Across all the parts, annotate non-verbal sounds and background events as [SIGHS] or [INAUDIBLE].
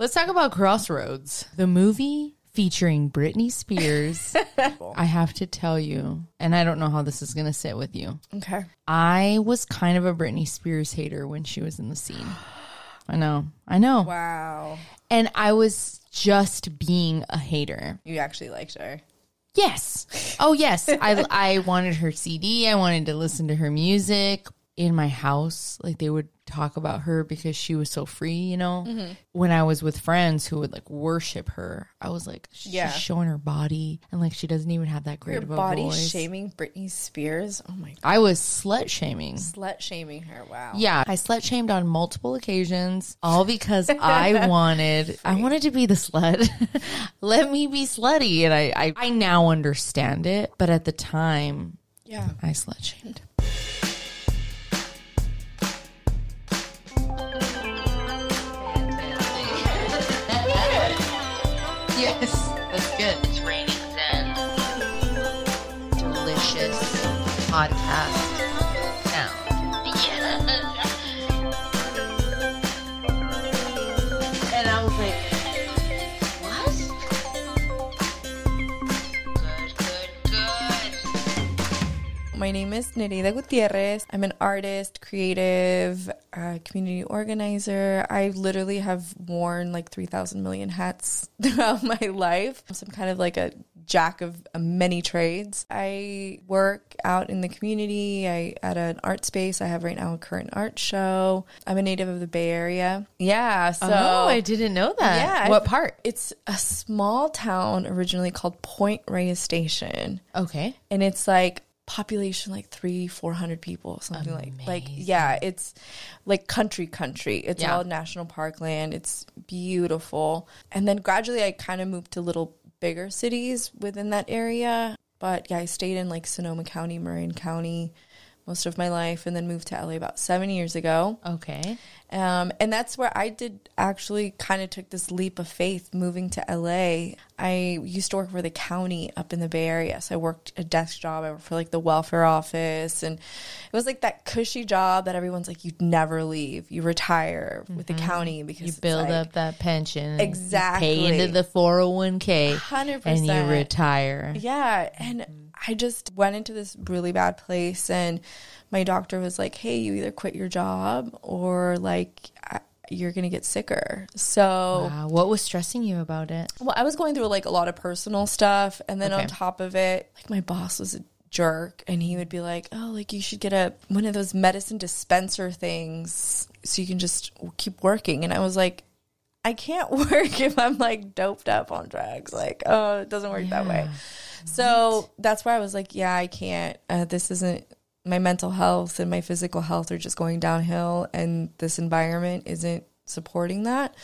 Let's talk about Crossroads, the movie featuring Britney Spears. [LAUGHS] I have to tell you, and I don't know how this is going to sit with you. Okay. I was kind of a Britney Spears hater when she was in the scene. I know. I know. Wow. And I was just being a hater. You actually liked her. Yes. Oh, yes. I [LAUGHS] I wanted her CD. I wanted to listen to her music in my house. Like they would talk about her because she was so free, you know. Mm-hmm. When I was with friends who would like worship her, I was like, she's Yeah. showing her body, and like she doesn't even have that great Your of a body voice. shaming Britney Spears. Oh my god. I was slut shaming. Slut shaming her. Wow. Yeah, I slut shamed on multiple occasions, all because [LAUGHS] I wanted I wanted to be the slut. [LAUGHS] Let me be slutty, and I, I I now understand it, but at the time Yeah. I slut shamed. [LAUGHS] yes, that's good. It's raining then. Delicious podcast My name is Nereida Gutierrez. I'm an artist, creative, uh, community organizer. I literally have worn like 3,000 million hats [LAUGHS] throughout my life. So I'm kind of like a jack of uh, many trades. I work out in the community. I at an art space. I have right now a current art show. I'm a native of the Bay Area. Yeah, so oh, I didn't know that. Yeah, What I- part? It's a small town originally called Point Reyes Station Okay. and it's like population like three four hundred people something like like yeah it's like country country. It's Yeah. all national park land it's beautiful. And then gradually i kind of moved to little bigger cities within that area. But yeah i stayed in like sonoma county marin county most of my life and then moved to la about seven years ago Okay. um, and that's where I did actually kind of took this leap of faith moving to LA. I used to work for the county up in the Bay Area. So I worked a desk job. I worked for like the welfare office. And it was like that cushy job that everyone's like, you'd never leave. You retire with the county because You build like- up that pension. Exactly. Pay into the 401k. 100%. And you retire. Yeah. And I just went into this really bad place, and my doctor was like, hey, you either quit your job or like I- you're going to get sicker. So. Wow. What was stressing you about it? Well, I was going through like a lot of personal stuff, and then Okay. on top of it, like my boss was a jerk, and he would be like, "Oh, like you should get a one of those medicine dispenser things, so you can just keep working." And I was like, "I can't [LAUGHS] work if I'm like doped up on drugs. Like, oh, it doesn't work that way." So that's why I was like, "Yeah, I can't. Uh, this isn't." My mental health and my physical health are just going downhill, and this environment isn't supporting that.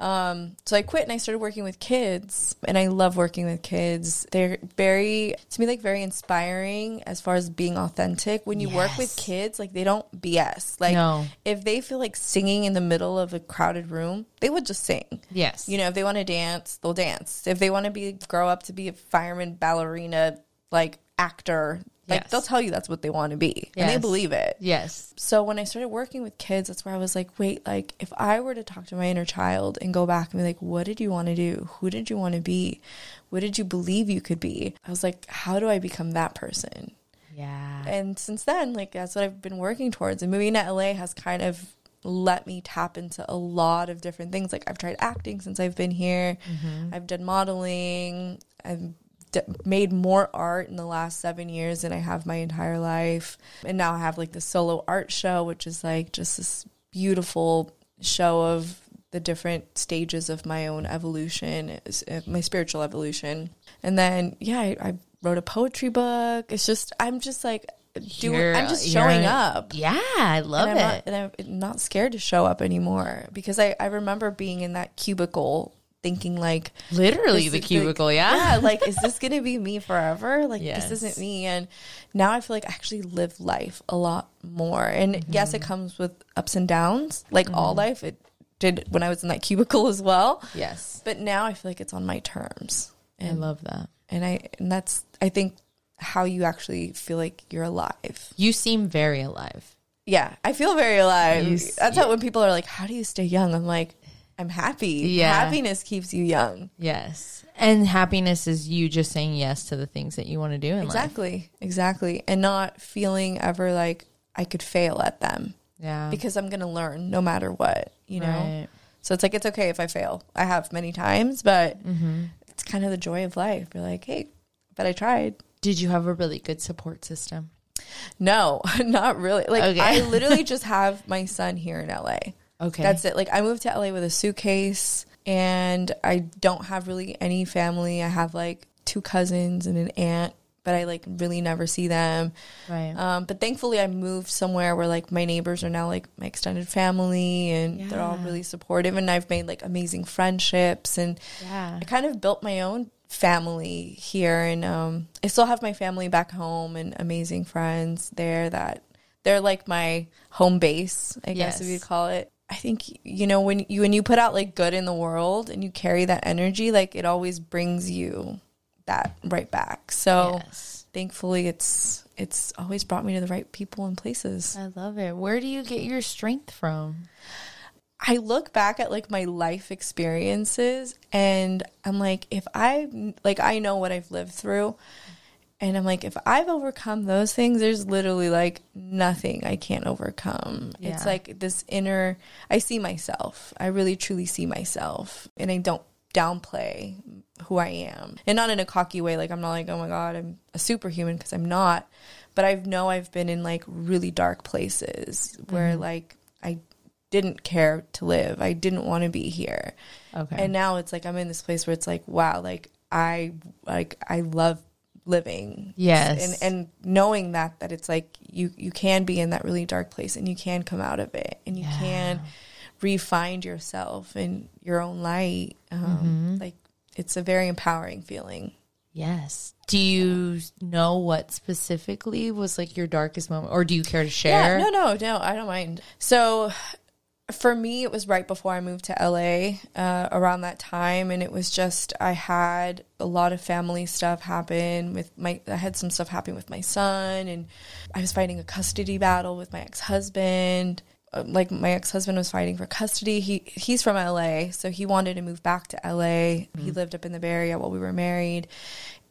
Um, so I quit and I started working with kids, and I love working with kids. They're very, to me, like very inspiring as far as being authentic. When you work with kids, like they don't BS. Like No. if they feel like singing in the middle of a crowded room, they would just sing. Yes. You know, if they want to dance, they'll dance. If they want to be grow up to be a fireman, ballerina, like actor, like Yes. they'll tell you that's what they want to be, and they believe it Yes. so when I started working with kids, that's where I was like, wait, like if I were to talk to my inner child and go back and be like, what did you want to do? Who did you want to be? What did you believe you could be? I was like, how do I become that person? Yeah. And since then, like that's what I've been working towards. And moving to LA has kind of let me tap into a lot of different things. Like I've tried acting since I've been here. Mm-hmm. I've done modeling. I've d- made more art in the last seven years than I have my entire life. And now I have like the solo art show, which is like just this beautiful show of the different stages of my own evolution, uh, my spiritual evolution. And then, yeah, I, I wrote a poetry book. It's just, I'm just like, doing, You're- I'm just showing up. Yeah, I love And I'm, it. not, and I'm not scared to show up anymore because I, I remember being in that cubicle thinking like Literally the cubicle, yeah. yeah [LAUGHS] like is this gonna be me forever like Yes. this isn't me and now i feel like i actually live life a lot more and yes Mm-hmm. it comes with ups and downs like all life it did when i was in that cubicle as well Yes. but now i feel like it's on my terms I and love that. and i and that's i think how you actually feel like you're alive You seem very alive. yeah i feel very alive You that's how when people are like how do you stay young i'm like I'm happy. Yeah. Happiness keeps you young. Yes. And happiness is you just saying yes to the things that you want to do in life. Exactly. Exactly. And not feeling ever like I could fail at them Yeah. because I'm going to learn no matter what, you know? Right. So it's like, it's okay if I fail. I have many times, but Mm-hmm. it's kind of the joy of life. You're like, hey, but I tried. Did you have a really good support system? No, [LAUGHS] not really. Like, Okay. I [LAUGHS] literally just have my son here in LA. Okay. That's it. Like I moved to LA with a suitcase and I don't have really any family. I have like two cousins and an aunt, but I like really never see them. right. Um, but thankfully I moved somewhere where like my neighbors are now like my extended family and they're all really supportive and I've made like amazing friendships and yeah. I kind of built my own family here and um, I still have my family back home and amazing friends there that they're like my home base, I guess if you'd call it. I think you know when you when you put out like good in the world and you carry that energy, like it always brings you that right back. So Yes. thankfully it's it's always brought me to the right people and places. I love it. Where do you get your strength from? I look back at like my life experiences and I'm like, if I like, I know what I've lived through. And I'm like, if I've overcome those things, there's literally like nothing I can't overcome. It's like this inner, I see myself. I really truly see myself. And I don't downplay who I am. And not in a cocky way. Like, I'm not like, oh my God, I'm a superhuman because I'm not. But I know I've been in like really dark places where mm-hmm. like I didn't care to live. I didn't want to be here. Okay. And now it's like I'm in this place where it's like, wow, like I like I love living. Yes. And and knowing that that it's like you you can be in that really dark place and you can come out of it and you Yeah. can re-find yourself in your own light. Um, Mm-hmm. Like it's a very empowering feeling. yes. Do you know what specifically was like your darkest moment, or do you care to share? Yeah, no, no, no, I don't mind. So for me, it was right before I moved to LA uh, around that time. And it was just, I had a lot of family stuff happen with my, I had some stuff happen with my son, and I was fighting a custody battle with my ex husband. Like my ex husband was fighting for custody. He he's from LA, so he wanted to move back to LA. He lived up in the Bay Area while we were married,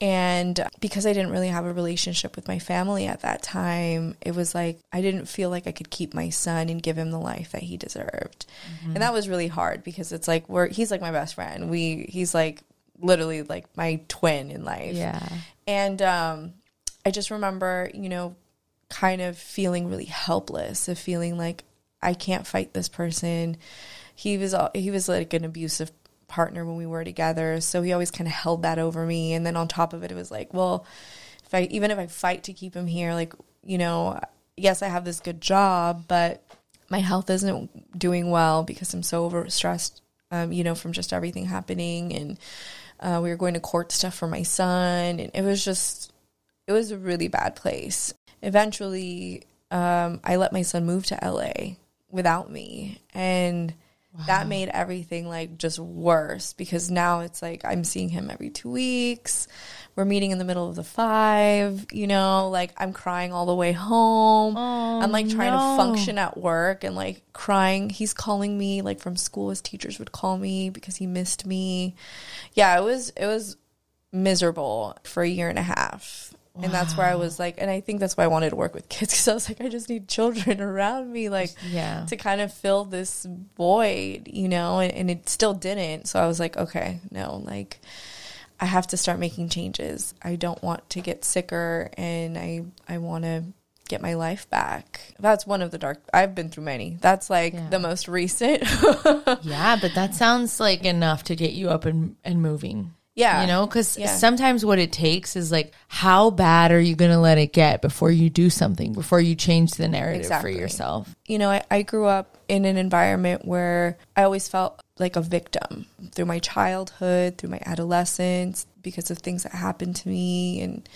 and because I didn't really have a relationship with my family at that time, it was like I didn't feel like I could keep my son and give him the life that he deserved. And that was really hard because it's like we're he's like my best friend. We he's like literally like my twin in life. Yeah. And um I just remember, you know, kind of feeling really helpless, of feeling like I can't fight this person. He was he was like an abusive partner when we were together, so he always kind of held that over me. And then on top of it, it was like, well, if I even if I fight to keep him here, like you know, yes, I have this good job, but my health isn't doing well because I'm so overstressed. Um, you know, from just everything happening, and uh, we were going to court stuff for my son, and it was just it was a really bad place. Eventually, um, I let my son move to LA without me, and that made everything like just worse because now it's like I'm seeing him every two weeks. We're meeting in the middle of the five, you know, like I'm crying all the way home. Oh, I'm like trying no. to function at work and like crying. He's calling me like from school. His teachers would call me because he missed me. Yeah, it was it was miserable for a year and a half. And that's where I was like, and I think that's why I wanted to work with kids [LAUGHS] because I was like, I just need children [LAUGHS] around me, like, Yeah. to kind of fill this void, you know, and, and it still didn't. So I was like, okay, no, like, I have to start making changes. I don't want to get sicker and I, I want to get my life back. That's one of the dark, I've been through many. That's like Yeah. the most recent. [LAUGHS] Yeah, but that sounds like enough to get you up and, and moving. Yeah. You know, because Yeah. sometimes what it takes is like, how bad are you going to let it get before you do something, before you change the narrative Exactly. for yourself? you know, I, I grew up in an environment where I always felt like a victim through my childhood, through my adolescence, because of things that happened to me. And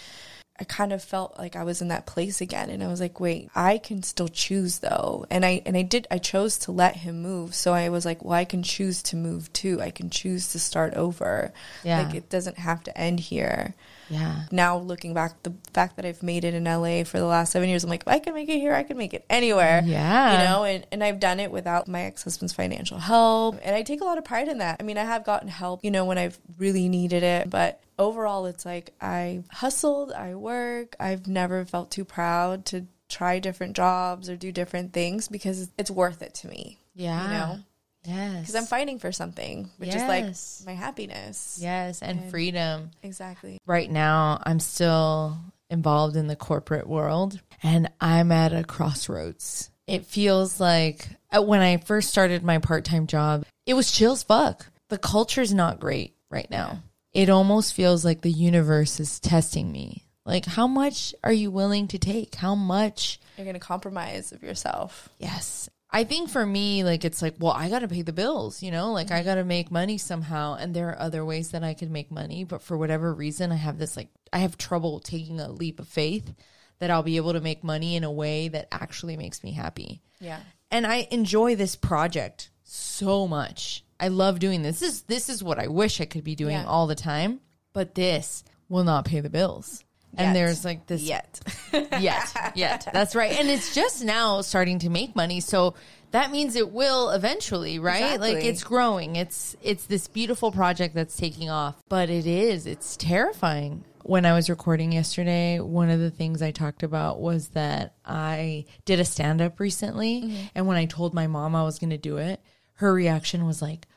I kind of felt like I was in that place again. And I was like, wait, I can still choose though. And I, and I did, I chose to let him move. So I was like, well, I can choose to move too. I can choose to start over. Yeah. Like it doesn't have to end here. Yeah. Now looking back, the fact that I've made it in LA for the last seven years, I'm like, I can make it here, I can make it anywhere. Yeah. You know, and, and I've done it without my ex husband's financial help. And I take a lot of pride in that. I mean, I have gotten help, you know, when I've really needed it. But overall, it's like I hustled, I work. I've never felt too proud to try different jobs or do different things because it's worth it to me. Yeah. You know? Yes. Because I'm fighting for something, which Yes. is like my happiness. Yes, and, freedom. Exactly. Right now, I'm still involved in the corporate world and I'm at a crossroads. It feels like uh, when I first started my part time job, it was chill as fuck. The culture's not great right now. It almost feels like the universe is testing me. Like, how much are you willing to take? How much? You're going to compromise of yourself. Yes. I think for me, like, it's like, well, I got to pay the bills, you know, like, I got to make money somehow. And there are other ways that I could make money. But for whatever reason, I have this, like, I have trouble taking a leap of faith that I'll be able to make money in a way that actually makes me happy. Yeah. And I enjoy this project so much. I love doing this. This is, this is what I wish I could be doing Yeah. all the time. But this will not pay the bills. Yet. And there's like this Yet. [LAUGHS] yet yet that's right and it's just now starting to make money so that means it will eventually right like it's growing it's it's this beautiful project that's taking off but it is it's terrifying when i was recording yesterday one of the things i talked about was that i did a stand up recently and when i told my mom i was going to do it her reaction was like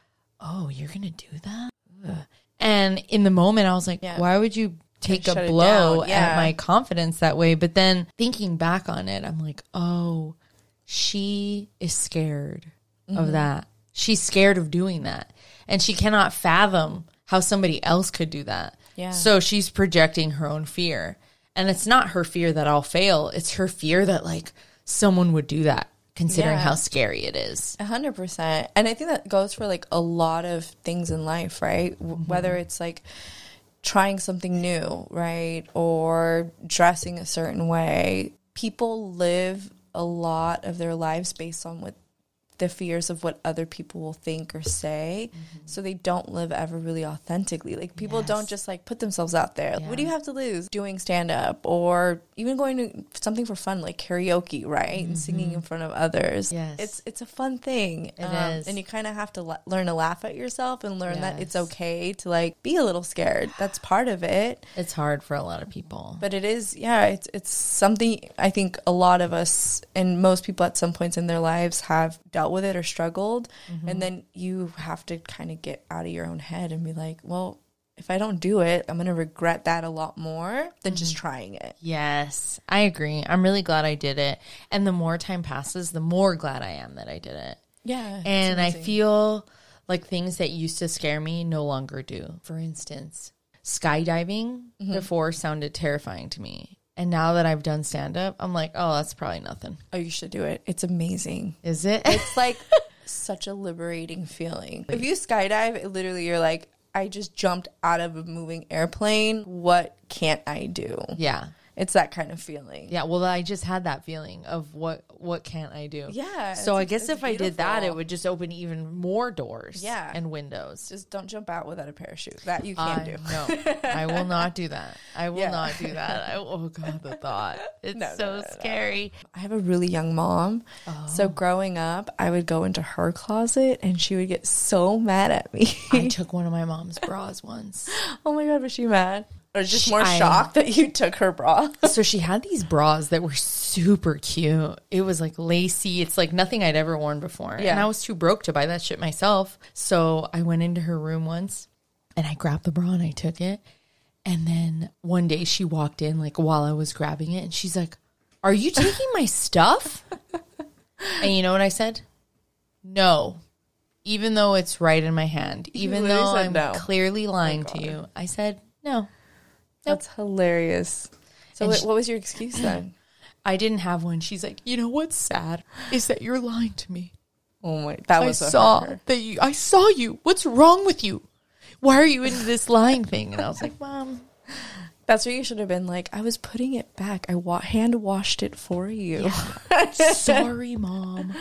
oh you're going to do that Ugh. and in the moment i was like Yeah. why would you take a blow down. at my confidence that way. But then thinking back on it, I'm like, oh, she is scared Mm-hmm. of that. She's scared of doing that. And she cannot fathom how somebody else could do that. Yeah. So she's projecting her own fear. And it's not her fear that I'll fail, it's her fear that like someone would do that, considering Yeah. how scary it is. A hundred percent. And I think that goes for like a lot of things in life, right? W mm-hmm. Whether it's like trying something new, right? Or dressing a certain way. People live a lot of their lives based on what the fears of what other people will think or say. Mm-hmm. So they don't live ever really authentically. Like people Yes. don't just like put themselves out there. Yeah. What do you have to lose doing stand up or even going to something for fun like karaoke, right? And singing in mm-hmm. front of others. Yes. It's it's a fun thing. It um, It is. And you kind of have to le- learn to laugh at yourself and learn that it's okay to like be a little scared. That's part of it. It's hard for a lot of people. But it is, yeah, it's it's something I think a lot of us and most people at some points in their lives have dealt with it or struggled. Mm-hmm. And then you have to kind of get out of your own head and be like, well, if I don't do it, I'm going to regret that a lot more than just Mm-hmm. trying it. Yes, I agree. I'm really glad I did it. And the more time passes, the more glad I am that I did it. Yeah. And I feel like things that used to scare me no longer do. For instance, skydiving Mm-hmm. before sounded terrifying to me. And now that I've done stand up, I'm like, oh, that's probably nothing. oh, you should do it. It's amazing. Is it? It's like [LAUGHS] such a liberating feeling. If you skydive, it literally you're like, I just jumped out of a moving airplane. What can't I do? yeah. It's that kind of feeling. Yeah, well, I just had that feeling of what what can't I do? Yeah, So I guess if I did that, it would just open even more doors. Yeah. and windows. Just don't jump out without a parachute. That you can't do. No, [LAUGHS] I will not do that. I will Yeah. not do that. I, oh god, the thought. [LAUGHS] It's No, so no, no. scary. I have a really young mom. Oh. So growing up, I would go into her closet and she would get so mad at me. I [LAUGHS] took one of my mom's bras once. oh my God, was she mad? Or just more I- shocked that you took her bra? [LAUGHS] So she had these bras that were super cute. It was like lacy. It's like nothing I'd ever worn before. And I was too broke to buy that shit myself. So I went into her room once and I grabbed the bra and I took it. And then one day she walked in like while I was grabbing it and she's like, Are you taking my stuff? [LAUGHS] and you know what I said? No. Even though it's right in my hand, even though I'm no. clearly lying oh, to you, I said no. That's hilarious. So what, she- what was your excuse then? I didn't have one. She's like, you know what's sad is that you're lying to me. Oh my, that I was what saw that you. I saw you. What's wrong with you? Why are you into this lying thing? And I was like, Mom, That's what you should have been like. I was putting it back. I wa- hand washed it for you. [LAUGHS] Sorry, mom.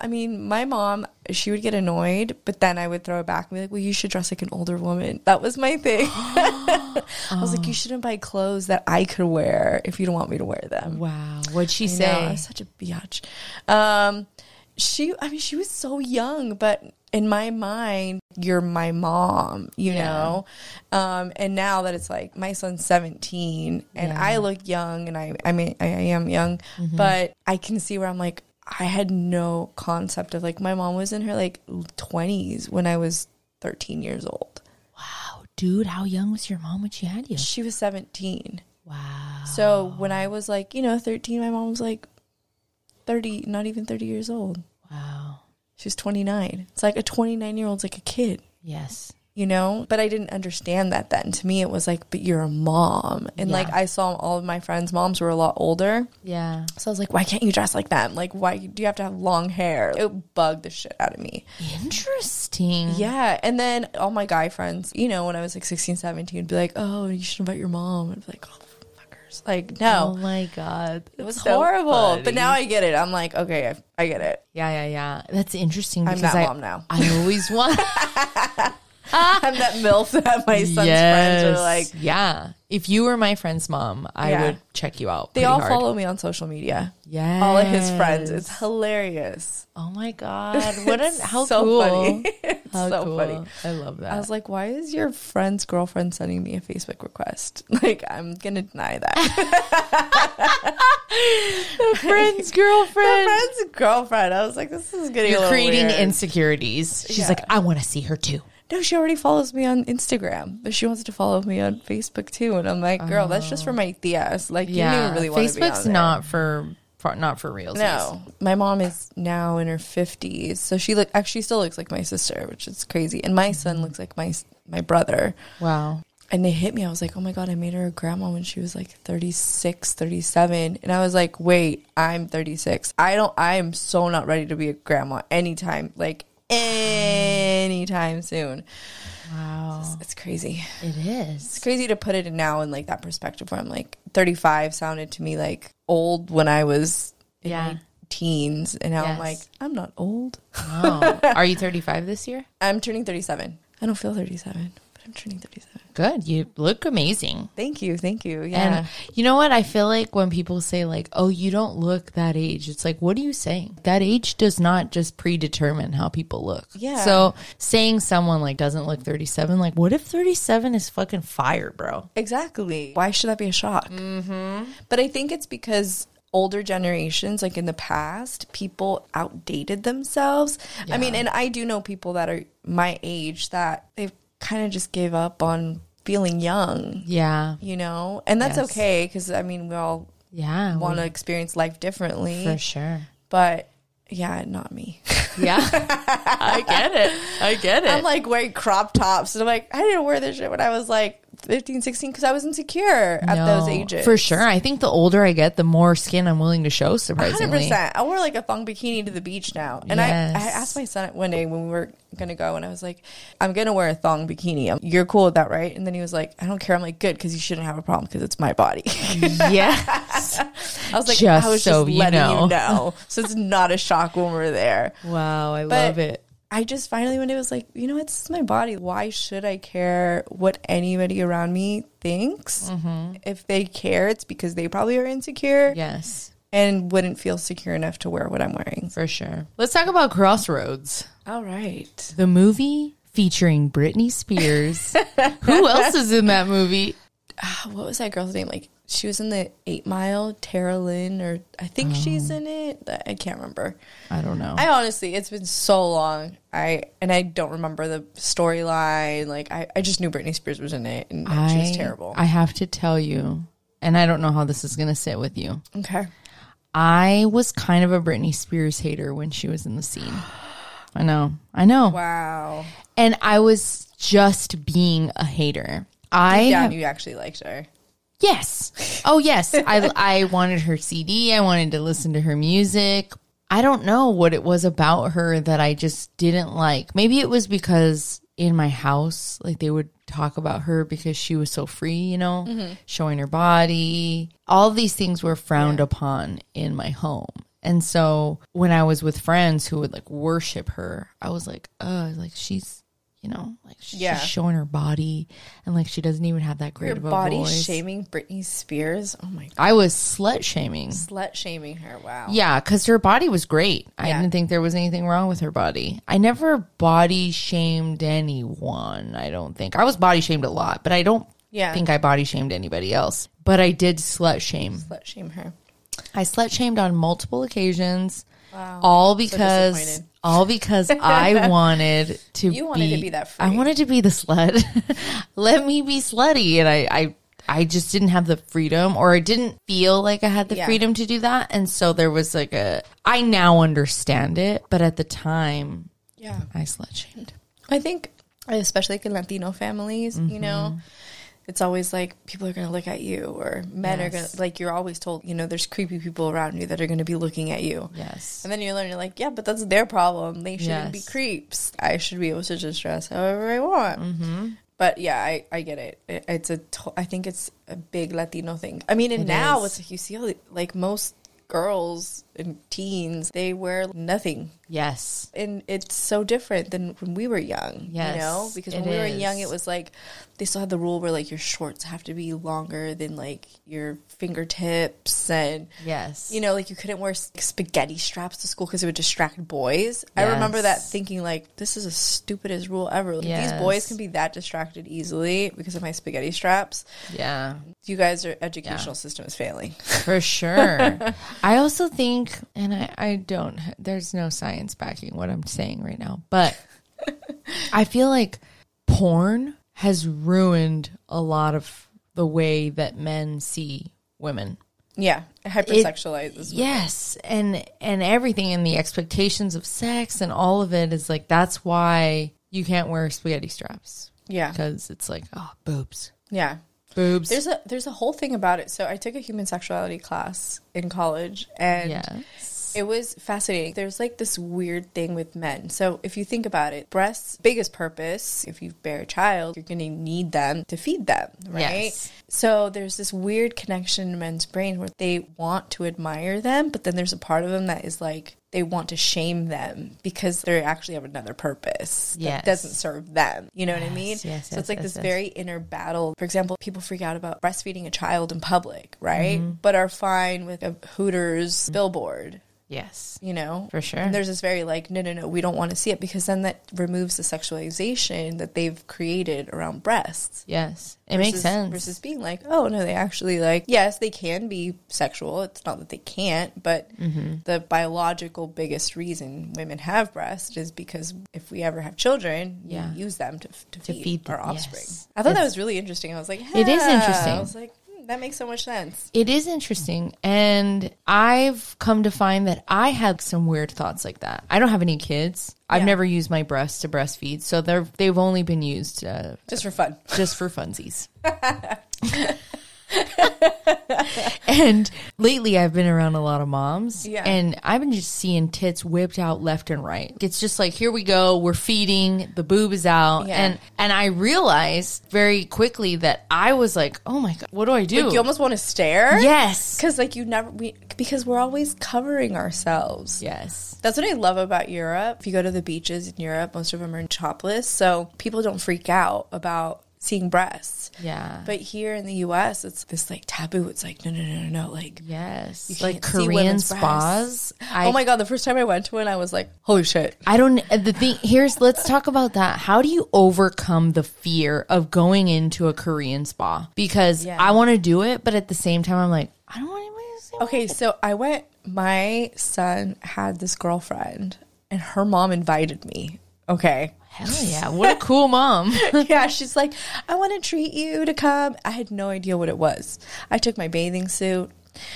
I mean, my mom, she would get annoyed, but then I would throw it back and be like, well, you should dress like an older woman. That was my thing. [GASPS] [LAUGHS] I was like, you shouldn't buy clothes that I could wear if you don't want me to wear them. Wow. What'd she I know, say? Was such a biatch. Um, she, I mean, she was so young, but in my mind, you're my mom, you Yeah. know? Um, and now that it's like my son's 17 and Yeah. I look young and I, I mean, I, I am young, Mm-hmm. but I can see where I'm like, I had no concept of like, my mom was in her like 20s when I was 13 years old. Wow, dude, how young was your mom when she had you? She was 17. Wow. So when I was like, you know, 13, my mom was like 30, not even 30 years old. Wow. She was 29. It's like a 29 year old's like a kid, Yes. you know? But I didn't understand that then. To me, it was like, but you're a mom. And like, I saw all of my friends' moms were a lot older. Yeah. So I was like, why can't you dress like them? Like, why do you have to have long hair? It bugged the shit out of me. Interesting. Yeah. And then all my guy friends, you know, when I was like 16, 17, would be like, oh, you should invite your mom. I'd be like, oh, fuckers. Like, no. Oh my god. It was So horrible. funny. But now I get it. I'm like, okay, I, I get it. Yeah, yeah, yeah. That's interesting I'm because that I, mom now. I always want [LAUGHS] [LAUGHS] [LAUGHS] I'm that MILF that my son's friends are like, yeah. If you were my friend's mom, I Yeah. would check you out. they all hard. follow me on social media. Yeah. All of his friends. It's hilarious. Oh my god! [LAUGHS] What an how so cool! funny. [LAUGHS] it's How so cool. funny. I love that. I was like, why is your friend's girlfriend sending me a Facebook request? Like, I'm gonna deny that. friend's My girlfriend. friend's girlfriend. I was like, this is getting a You're little creating weird. insecurities. She's Yeah. like, I want to see her too. No, she already follows me on Instagram, but she wants to follow me on Facebook too. And I'm like, girl, that's just for my oh. tias. Like, you don't really want Facebook's not for, for not for real. No, my mom is now in her fifties, so she look actually still looks like my sister, which is crazy. And my son looks like my my brother. Wow. And they hit me. I was like, oh my god, I made her a grandma when she was like 36, 37. and I was like, wait, I'm thirty six. I don't. I am so not ready to be a grandma anytime, like anytime soon. Wow. It's crazy. It is. It's crazy to put it in now in like that perspective where I'm like 35 sounded to me like old when I was in Yeah. my teens and now I'm like I'm not old. Oh. [LAUGHS] Are you 35 this year? I'm turning 37. I don't feel 37, but I'm turning 37. Good. You look amazing. Thank you. Thank you. Yeah. And you know what? I feel like when people say like, "Oh, you don't look that age," it's like, what are you saying? That age does not just predetermine how people look. Yeah. So saying someone like doesn't look 37, like, what if 37 is fucking fire, bro? exactly. Why should that be a shock? Mm-hmm. But I think it's because older generations, like in the past, people outdated themselves. I mean, and I do know people that are my age that they've kind of just gave up on feeling young. Yeah. you know and that's Yes. okay because i mean we all Yeah. want to experience life differently for sure. but yeah not me [LAUGHS] Yeah. I get it. I get it. i'm like wearing crop tops and i'm like i didn't wear this shit when i was like 15 16 because i was insecure at those ages For sure. I think the older I get, the more skin I'm willing to show, surprisingly. 100% i wear like a thong bikini to the beach now and I, Yes. I asked my son one day when we were gonna go and i was like i'm gonna wear a thong bikini you're cool with that right and then he was like i don't care i'm like good because you shouldn't have a problem because it's my body yes. [LAUGHS] I was like, Just I was so just you letting know. you know. So it's not a shock when we're there. Wow. I But love it. I just finally one day was like, you know it's my body. Why should I care what anybody around me thinks? Mm-hmm. If they care, it's because they probably are insecure Yes. and wouldn't feel secure enough to wear what I'm wearing. For sure. Let's talk about Crossroads, All right. the movie featuring Britney Spears. [LAUGHS] Who else is in that movie? Ah, What was that girl's name? Like she was in the Eight Mile, Tara Lynn, or I think she's oh. in it. I can't remember. I don't know. I honestly, it's been so long. I and I don't remember the storyline. Like I, I just knew Britney Spears was in it, and she was terrible. I have to tell you, and I don't know how this is going to sit with you. okay, I was kind of a Britney Spears hater when she was in the scene. I know. I know. wow. And I was just being a hater. I Yeah, you actually liked her. Yes. Oh, yes. I [LAUGHS] I wanted her CD. I wanted to listen to her music. I don't know what it was about her that I just didn't like. Maybe it was because in my house, like they would talk about her because she was so free, you know, mm-hmm. showing her body. All these things were frowned upon in my home. And so when I was with friends who would like worship her, I was like, oh, like she's, you know, like she's Yeah. showing her body and like she doesn't even have that great Your of a body voice. shaming Britney Spears. Oh my god. I was slut shaming. Slut shaming her. Wow. Yeah, because her body was great. I didn't think there was anything wrong with her body. I never body shamed anyone. I don't think I was body shamed a lot, but I don't Yeah. think I body shamed anybody else. But I did slut shame. Slut shame her. I slut shamed on multiple occasions. Wow. All because disappointed. All because I [LAUGHS] wanted to You wanted to be that free. I wanted to be the slut. [LAUGHS] Let me be slutty and I, I I just didn't have the freedom or I didn't feel like I had the Yeah. freedom to do that. And so there was like a I now understand it, but at the time Yeah. I slut shamed. I think, especially in Latino families, you know, Mm-hmm. It's always like people are going to look at you, or men are going to like, you're always told, you know, there's creepy people around you that are going to be looking at you. Yes. And then you learn, you're like, yeah, but that's their problem. They shouldn't be creeps. I should be able to just dress however I want. Mm-hmm. But yeah, I, I get it. it. It's a, to- I think it's a big Latino thing. I mean, and It now is. it's like you see, all the- like most girls and teens, they wear nothing Yes. and it's so different than when we were young. Yes, you know, because when we were young, it was like they still had the rule where like your shorts have to be longer than like your fingertips, and Yes. you know, like you couldn't wear spaghetti straps to school because it would distract boys. I remember that thinking like this is the stupidest rule ever. Like, These boys can be that distracted easily because of my spaghetti straps. Yeah. You guys, are educational system is failing. For sure. [LAUGHS] I also think, and I, I don't, there's no science backing what I'm saying right now, but [LAUGHS] I feel like porn has ruined a lot of the way that men see women. yeah, it hypersexualizes. Yes, and and everything and the expectations of sex and all of it is like that's why you can't wear spaghetti straps yeah, because it's like oh boobs, yeah. boobs. There's a there's a whole thing about it. So I took a human sexuality class in college, and yes, it was fascinating. There's like this weird thing with men. So if you think about it, breasts biggest purpose. If you bear a child, you're going to need them to feed them, right? Yes. So there's this weird connection in men's brain where they want to admire them, but then there's a part of them that is like they want to shame them because they actually have another purpose Yes. that doesn't serve them. You know what I mean? Yes, yes, so yes, it's like yes, this yes. very inner battle. For example, people freak out about breastfeeding a child in public, right? Mm-hmm. But are fine with a Hooters billboard. Yes, You know, For sure. And there's this very like, no, no, no, we don't want to see it because then that removes the sexualization that they've created around breasts. yes. It makes sense. Versus being like, oh no, they actually like, yes, they can be sexual. It's not that they can't, but Mm-hmm. the biological biggest reason women have breasts is because if we ever have children, Yeah. we use them to, to, feed, feed our offspring. yes. I thought that was really interesting. I was like, It is interesting. I was like, that makes so much sense. It is interesting. And I've come to find that I had some weird thoughts like that. I don't have any kids. I've Yeah. never used my breasts to breastfeed. So they're, they've only been used uh, Just for fun. just for funsies. [LAUGHS] [LAUGHS] and lately I've been around a lot of moms Yeah. and I've been just seeing tits whipped out left and right. It's just like here we go, we're feeding, the boob is out Yeah. and and I realized very quickly that I was like, "Oh my god, what do I do?" Like, you almost want to stare. yes. Because like you never we because we're always covering ourselves. Yes. That's what I love about Europe. If you go to the beaches in Europe, most of them are in topless, so people don't freak out about seeing breasts. Yeah. But here in the U.S., it's this like taboo. It's like no, no, no, no, no. Like yes. Like Korean spas. I, oh my god! The first time I went to one, I was like, holy shit. I don't the thing here's let's talk about that. How do you overcome the fear of going into a Korean spa? Because Yeah. I want to do it, but at the same time I'm like, I don't want anybody to see. Okay, so I went. My son had this girlfriend, and her mom invited me. Okay. Hell yeah. What a cool mom. [LAUGHS] yeah, [LAUGHS] she's like, I want to treat you to come. I had no idea what it was. I took my bathing suit.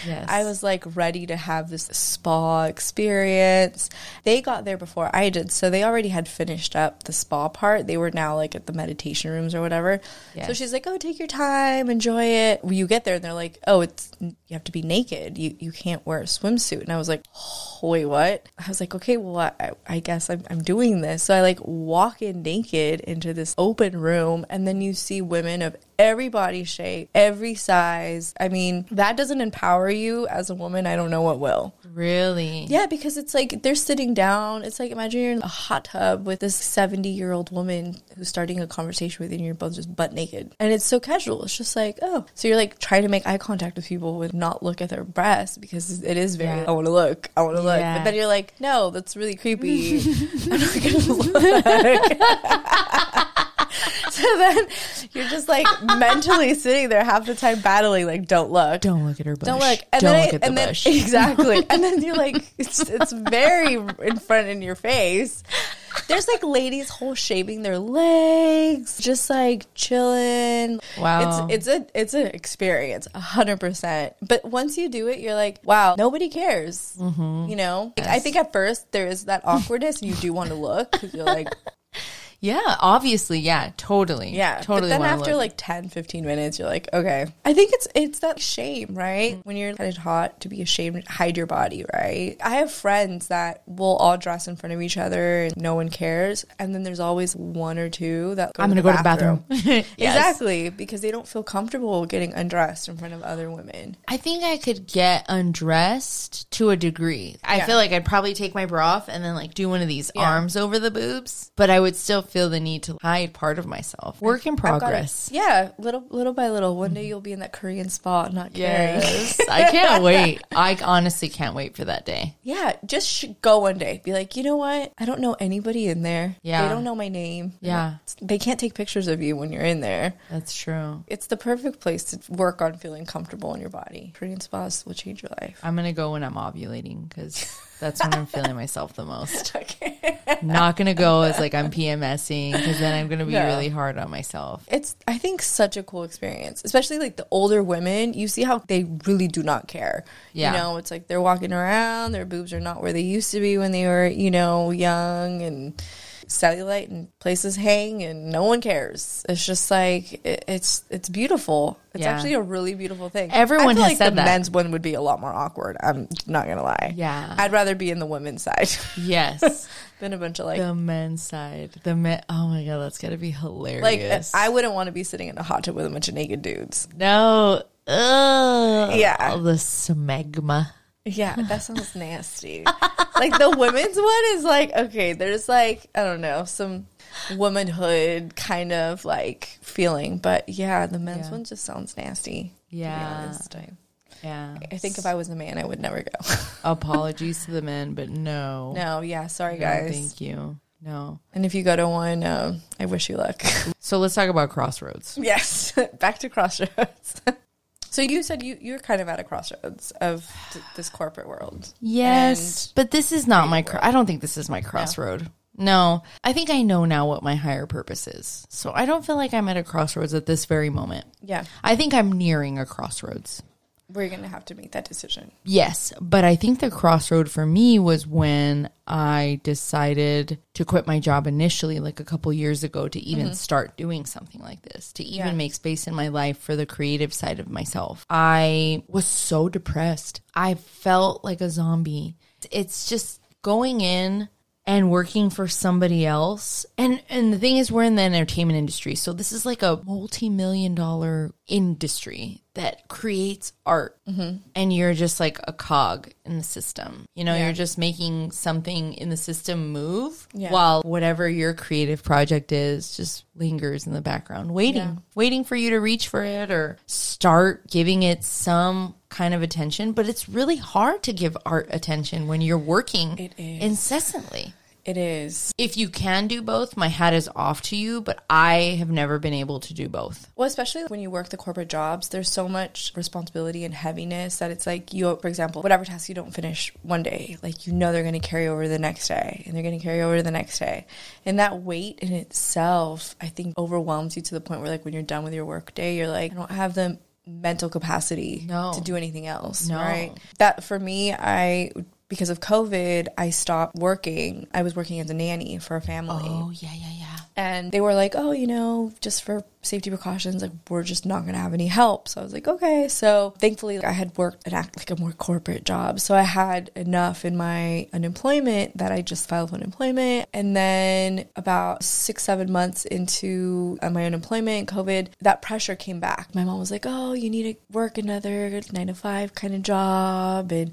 Yes. I was like ready to have this spa experience. They got there before I did, so they already had finished up the spa part. They were now like at the meditation rooms or whatever. So she's like, "Oh, take your time, enjoy it." When you get there, and they're like, "Oh, it's you have to be naked. You you can't wear a swimsuit." And I was like, oh, "Wait, what?" I was like, "Okay, well, I, I guess I'm I'm doing this." So I like walk in naked into this open room, and then you see women of every body shape, every size. I mean, that doesn't empower you as a woman. I don't know what will. really. Yeah, because it's like they're sitting down. It's like imagine you're in a hot tub with this 70 year old woman who's starting a conversation with you and you're both just butt naked. And it's so casual. It's just like, oh. So you're like trying to make eye contact with people with not look at their breasts because it is very, Yeah. I want to look. I want to look. Yeah. But then you're like, no, that's really creepy. [LAUGHS] [LAUGHS] I'm not going to look. [LAUGHS] [LAUGHS] so then you're just like mentally sitting there half the time battling, like, don't look. Don't look at her bush. Don't look. And Don't then look I- at the then, bush. [LAUGHS] [LAUGHS] Exactly. and then you're like, it's, it's very in front in your face. There's like ladies whole shaving their legs, just like chilling. Wow. It's it's a it's an experience, a hundred percent. But once you do it, you're like, wow, nobody cares. Mm-hmm. You know, Like, I think at first there is that awkwardness, and you do want to look because you're like, Yeah, obviously. Yeah, totally. Yeah. totally. But then after look. like 10, 15 minutes, you're like, okay. I think it's it's that shame, right? When you're kind of taught to be ashamed, hide your body, right? I have friends that will all dress in front of each other and no one cares. And then there's always one or two that I'm gonna go to the bathroom. [LAUGHS] [LAUGHS] Yes. Exactly. Because they don't feel comfortable getting undressed in front of other women. I think I could get undressed to a degree. I Yeah. feel like I'd probably take my bra off and then like do one of these Yeah. arms over the boobs, but I would still feel the need to hide part of myself. Work in I've got it. progress. Yeah, little little by little. One day you'll be in that Korean spa and not caring. Yes, [LAUGHS] I can't wait. I honestly can't wait for that day. Yeah, just sh- go one day. Be like, you know what? I don't know anybody in there. Yeah. They don't know my name. Yeah. They can't take pictures of you when you're in there. That's true. It's the perfect place to work on feeling comfortable in your body. Korean spas will change your life. I'm gonna go when I'm ovulating because that's when I'm feeling myself the most. [LAUGHS] Okay. Not gonna go as like I'm PMSing because then I'm gonna be No. really hard on myself. It's, I think, such a cool experience, especially like the older women. You see how they really do not care. Yeah. You know, it's like they're walking around, their boobs are not where they used to be when they were, you know, young and cellulite and places hang and no one cares. It's just like, it, it's, it's beautiful. It's Yeah. actually a really beautiful thing. Everyone I feel has like said the that. men's one would be a lot more awkward. I'm not going to lie. Yeah. I'd rather be in the women's side [LAUGHS] Yes. [LAUGHS] than a bunch of like, the men's side. The men. Oh my god, that's gotta be like uh, hilarious. I wouldn't want to be sitting in a hot tub with a bunch of naked dudes. no. Ugh. Yeah. The smegma. Yeah, that [LAUGHS] sounds nasty. like the women's one is like okay, there's like I don't know some womanhood kind of like feeling, but yeah, the men's Yeah. one just sounds nasty. Yeah. I, Yeah. I think if I was a man, I would never go. [LAUGHS] Apologies to the men, but no. no, yeah, sorry No, guys. thank you. No. and if you go to one, um, I wish you luck. So let's talk about crossroads. yes, [LAUGHS] back to crossroads. So you said you you're kind of at a crossroads of th- this corporate world. Yes, but this is not my. Cr- I don't think this is my crossroad. No, I think I know now what my higher purpose is. So I don't feel like I'm at a crossroads at this very moment. Yeah, I think I'm nearing a crossroads. We're gonna have to make that decision. Yes, but I think the crossroad for me was when I decided to quit my job initially, like a couple years ago, to even mm-hmm. start doing something like this, to even Yeah. make space in my life for the creative side of myself. I was so depressed. I felt like a zombie. It's just going in and working for somebody else. And and the thing is we're in the entertainment industry. So this is like a multi-million dollar industry that creates art. Mm-hmm. And you're just like a cog in the system. You know, Yeah. you're just making something in the system move Yeah. while whatever your creative project is just lingers in the background, waiting, Yeah. waiting for you to reach for it or start giving it some kind of attention. But it's really hard to give art attention when you're working It is. incessantly. It is. If you can do both, my hat is off to you, but I have never been able to do both. Well, especially when you work the corporate jobs, there's so much responsibility and heaviness that it's like you, for example, whatever task you don't finish one day, like you know they're going to carry over the next day and they're going to carry over the next day. And that weight in itself, I think, overwhelms you to the point where, like, when you're done with your work day, you're like, I don't have the mental capacity No. to do anything else. No. Right. That for me, I because of COVID, I stopped working. I was working as a nanny for a family. Oh yeah, yeah, yeah. And they were like, oh, you know, just for safety precautions, like we're just not going to have any help. So I was like, okay. So thankfully, I had worked an act like a more corporate job. So I had enough in my unemployment that I just filed for unemployment. And then about six, seven months into uh, my unemployment, COVID, that pressure came back. My mom was like, oh, you need to work another nine to five kind of job. And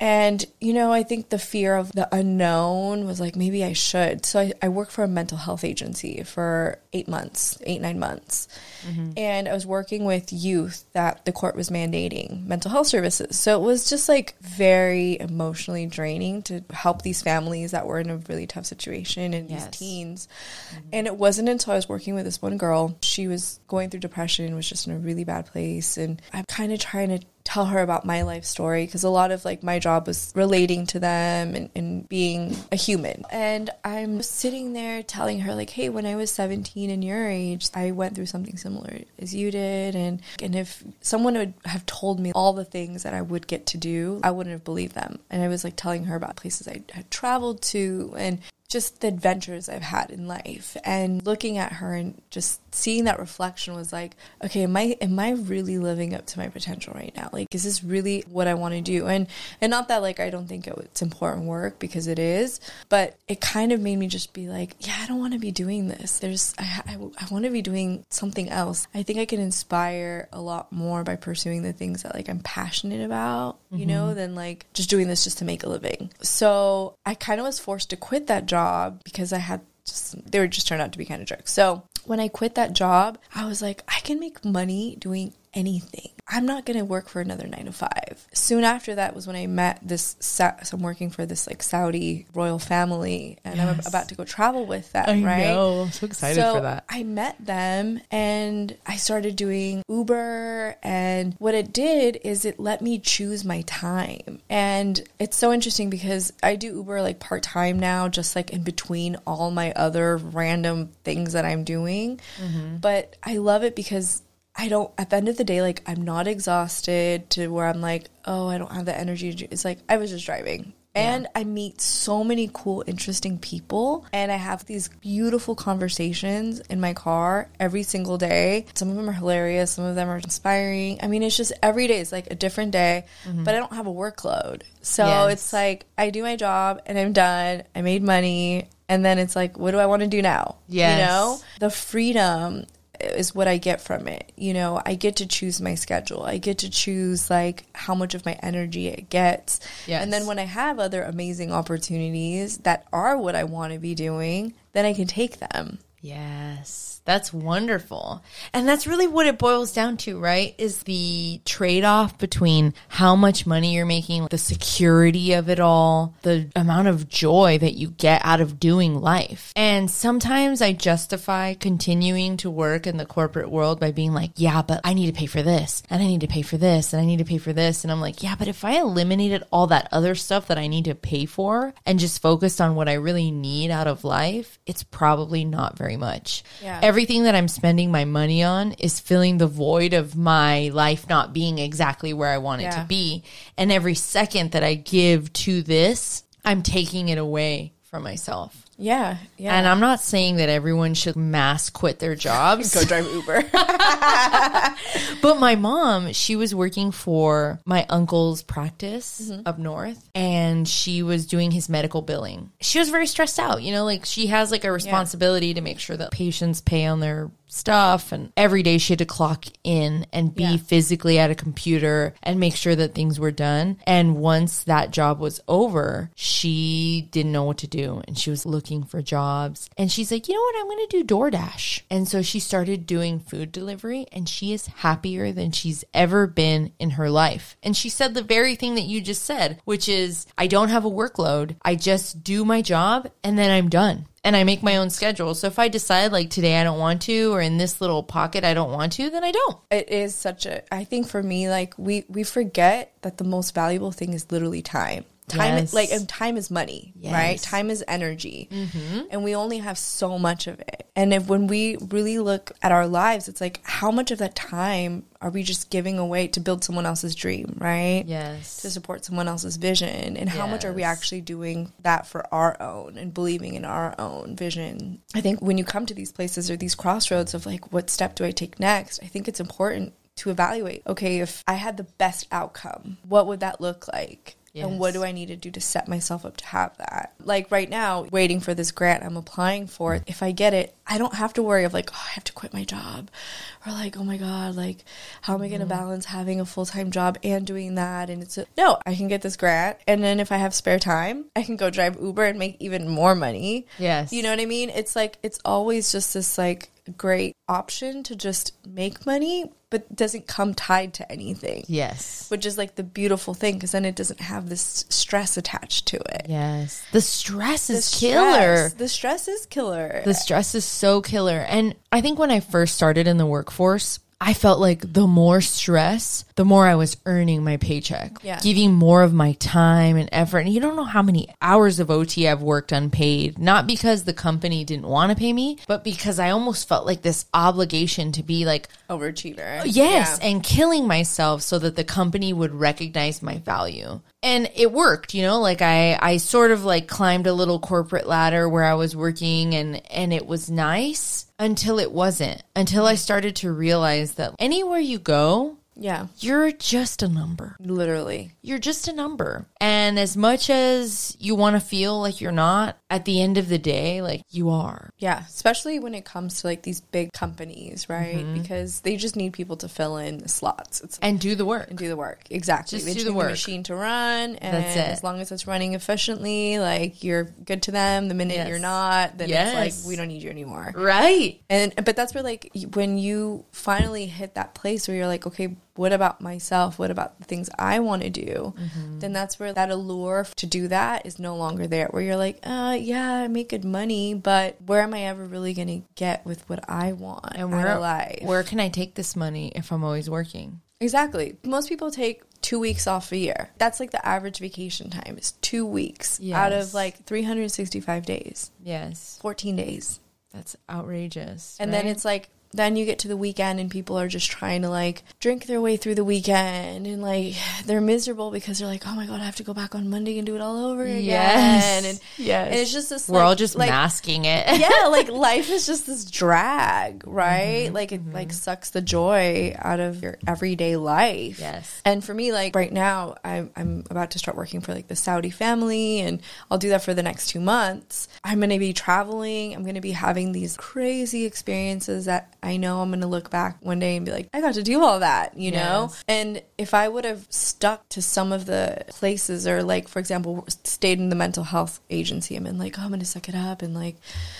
and, you know, I think the fear of the unknown was like, maybe I should. So I, I worked for a mental health agency for eight months, eight, nine months. Mm-hmm. And I was working with youth that the court was mandating mental health services. So it was just like very emotionally draining to help these families that were in a really tough situation and Yes. these teens. Mm-hmm. And it wasn't until I was working with this one girl, she was going through depression, was just in a really bad place. And I'm kind of trying to tell her about my life story because a lot of like my job was relating to them and, and being a human. And I'm sitting there telling her like, hey, when I was 17 and your age, I went through something similar as you did. And and if someone would have told me all the things that I would get to do, I wouldn't have believed them. And I was like telling her about places I had traveled to and just the adventures I've had in life and looking at her and just seeing that reflection was like, okay, am I am I really living up to my potential right now? Like, is this really what I want to do? And and not that like I don't think it's important work because it is, but it kind of made me just be like, yeah, I don't want to be doing this. There's I I, I want to be doing something else. I think I can inspire a lot more by pursuing the things that like I'm passionate about, you know, mm-hmm. than like just doing this just to make a living. So I kind of was forced to quit that job because I had just they were just turned out to be kind of jerks. So when I quit that job, I was like, I can make money doing anything. I'm not going to work for another 9 to 5. Soon after that was when I met this Sa- so I'm working for this like Saudi royal family and I'm about to go travel with them, I right? know. I'm so excited so for that. I met them and I started doing Uber. And what it did is it let me choose my time. And it's so interesting because I do Uber like part time now, just like in between all my other random things that I'm doing. Mm-hmm. But I love it because. I don't, at the end of the day, like, I'm not exhausted to where I'm like, oh, I don't have the energy. to do-" It's like, I was just driving. And I meet so many cool, interesting people. And I have these beautiful conversations in my car every single day. Some of them are hilarious, some of them are inspiring. I mean, it's just every day is like a different day, mm-hmm. but I don't have a workload. So Yes. it's like I do my job and I'm done. I made money. And then it's like, what do I want to do now? Yes. You know? The freedom is what I get from it. You know, I get to choose my schedule. I get to choose like how much of my energy it gets. Yes. And then when I have other amazing opportunities that are what I want to be doing, then I can take them. Yes, that's wonderful. And that's really what it boils down to, right? Is the trade off between how much money you're making, the security of it all, the amount of joy that you get out of doing life. And sometimes I justify continuing to work in the corporate world by being like, yeah, but I need to pay for this, and I need to pay for this, and I need to pay for this. And I'm like, yeah, but if I eliminated all that other stuff that I need to pay for and just focused on what I really need out of life, it's probably not very much. Yeah. Everything that I'm spending my money on is filling the void of my life not being exactly where I want it Yeah. to be. And every second that I give to this, I'm taking it away from myself. Yeah. Yeah. And I'm not saying that everyone should mass quit their jobs. go drive Uber. [LAUGHS] [LAUGHS] But my mom, she was working for my uncle's practice mm-hmm. up north and she was doing his medical billing. She was very stressed out, you know, like she has like a responsibility to make sure that patients pay on their stuff and every day she had to clock in and be Yeah. physically at a computer and make sure that things were done. And once that job was over, she didn't know what to do and she was looking for jobs. And she's like, you know what? I'm going to do DoorDash. And so she started doing food delivery and she is happier than she's ever been in her life. And she said the very thing that you just said, which is, I don't have a workload. I just do my job and then I'm done and I make my own schedule. So if I decide like today I don't want to, or in this little pocket I don't want to, then I don't. it is such a i think for me like we we forget that the most valuable thing is literally time Time Yes. like and time is money, right? Time is energy. Mm-hmm. And we only have so much of it. And if when we really look at our lives, it's like how much of that time are we just giving away to build someone else's dream, right? Yes. to support someone else's vision and how much are we actually doing that for our own and believing in our own vision i think when you come to these places or these crossroads of like what step do i take next i think it's important to evaluate okay if i had the best outcome what would that look like and what do I need to do to set myself up to have that? Like right now, waiting for this grant I'm applying for. Mm-hmm. If I get it, I don't have to worry of like, oh, I have to quit my job, or like, oh my god, like, how am I going to mm-hmm. balance having a full time job and doing that? And it's a, no, I can get this grant, and then if I have spare time, I can go drive Uber and make even more money. Yes. you know what I mean. It's like it's always just this like great option to just make money, but doesn't come tied to anything Yes. which is like the beautiful thing because then it doesn't have this stress attached to it. Yes. The stress The is killer. The stress is killer. The stress is so killer. And I think when I first started in the workforce, I felt like the more stress, the more I was earning my paycheck, Yeah. giving more of my time and effort. And you don't know how many hours of OT I've worked unpaid, not because the company didn't want to pay me, but because I almost felt like this obligation to be like, Overachiever. Yes, Yeah. and killing myself so that the company would recognize my value. And it worked, you know, like I I sort of like climbed a little corporate ladder where I was working and and it was nice until it wasn't. Until I started to realize that anywhere you go, Yeah. you're just a number. Literally. You're just a number. And as much as you want to feel like you're not, at the end of the day, like you are. Yeah. Especially when it comes to like these big companies, right? Mm-hmm. Because they just need people to fill in the slots. It's And do the work. and do the work. Exactly. Just they do just the need work. machine to run. And That's it. as long as it's running efficiently, like you're good to them. The minute Yes. you're not, then Yes. it's like, we don't need you anymore. Right. And but that's where like when you finally hit that place where you're like, okay, what about myself? What about the things I want to do? Mm-hmm. Then that's where that allure to do that is no longer there. Where you're like, uh, yeah, I make good money, but where am I ever really going to get with what I want And out where of life? where can I take this money if I'm always working? Exactly. Most people take two weeks off a year. That's like the average vacation time is two weeks out of like 365 days, Yes. 14 days. That's outrageous. And then it's like, then you get to the weekend and people are just trying to like drink their way through the weekend and like [SIGHS] they're miserable because they're like, oh my God, I have to go back on Monday and do it all over again. Yes. And, Yes. and it's just this, we're like- all just like, masking it. [LAUGHS] yeah, [LAUGHS] like life is just this drag, right? Mm-hmm. like it like sucks the joy out of your everyday life. Yes. And for me, like right now, I'm I'm about to start working for like the Saudi family, and I'll do that for the next two months. I'm going to be traveling. I'm going to be having these crazy experiences that I know I'm going to look back one day and be like, I got to do all that, you know. And if I would have stuck to some of the places, or like for example, stayed in the mental health agency, I'm in like, oh, I'm going to suck it up and like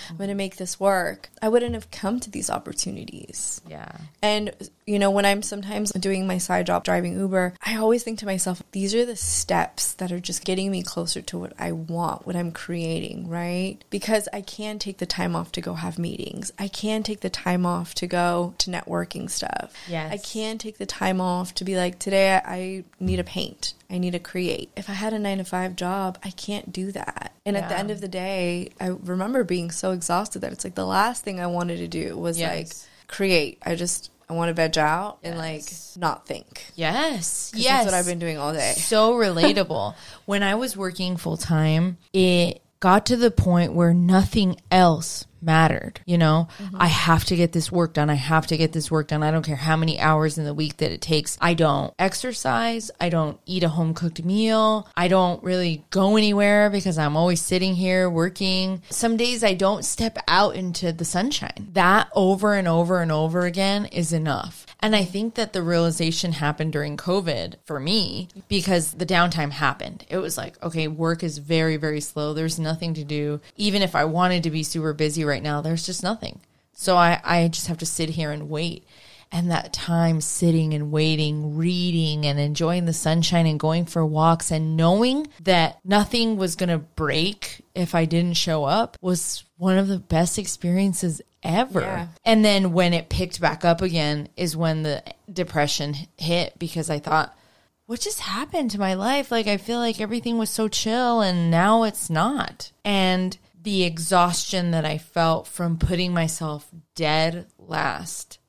I'm going to make this work. I wouldn't have come to these opportunities. yeah. And, you know, when I'm sometimes doing my side job driving Uber, I always think to myself, these are the steps that are just getting me closer to what I want, what I'm creating, right? Because I can take the time off to go have meetings. I can take the time off to go to networking stuff. Yes. I can take the time off to be like, today I need to paint. I need to create. If I had a nine to five job, I can't do that. And at the end of the day, I remember being so exhausted that it's like the last thing I wanted to do was Yes. like create. I just I want to veg out and like not think. Yes. Yes. That's what I've been doing all day. so relatable. [LAUGHS] when I was working full time, it got to the point where nothing else mattered. You know, mm-hmm. I have to get this work done. I have to get this work done. I don't care how many hours in the week that it takes. I don't exercise. I don't eat a home cooked meal. I don't really go anywhere because I'm always sitting here working. Some days I don't step out into the sunshine. That over and over and over again is enough. And I think that the realization happened during COVID for me because the downtime happened. It was like, okay, work is very, very slow. There's nothing to do. Even if I wanted to be super busy right now, there's just nothing. So I, I just have to sit here and wait. And that time sitting and waiting, reading and enjoying the sunshine and going for walks and knowing that nothing was going to break if I didn't show up was one of the best experiences ever. Yeah. And then when it picked back up again is when the depression hit because I thought, what just happened to my life? Like, I feel like everything was so chill and now it's not. And the exhaustion that I felt from putting myself dead last,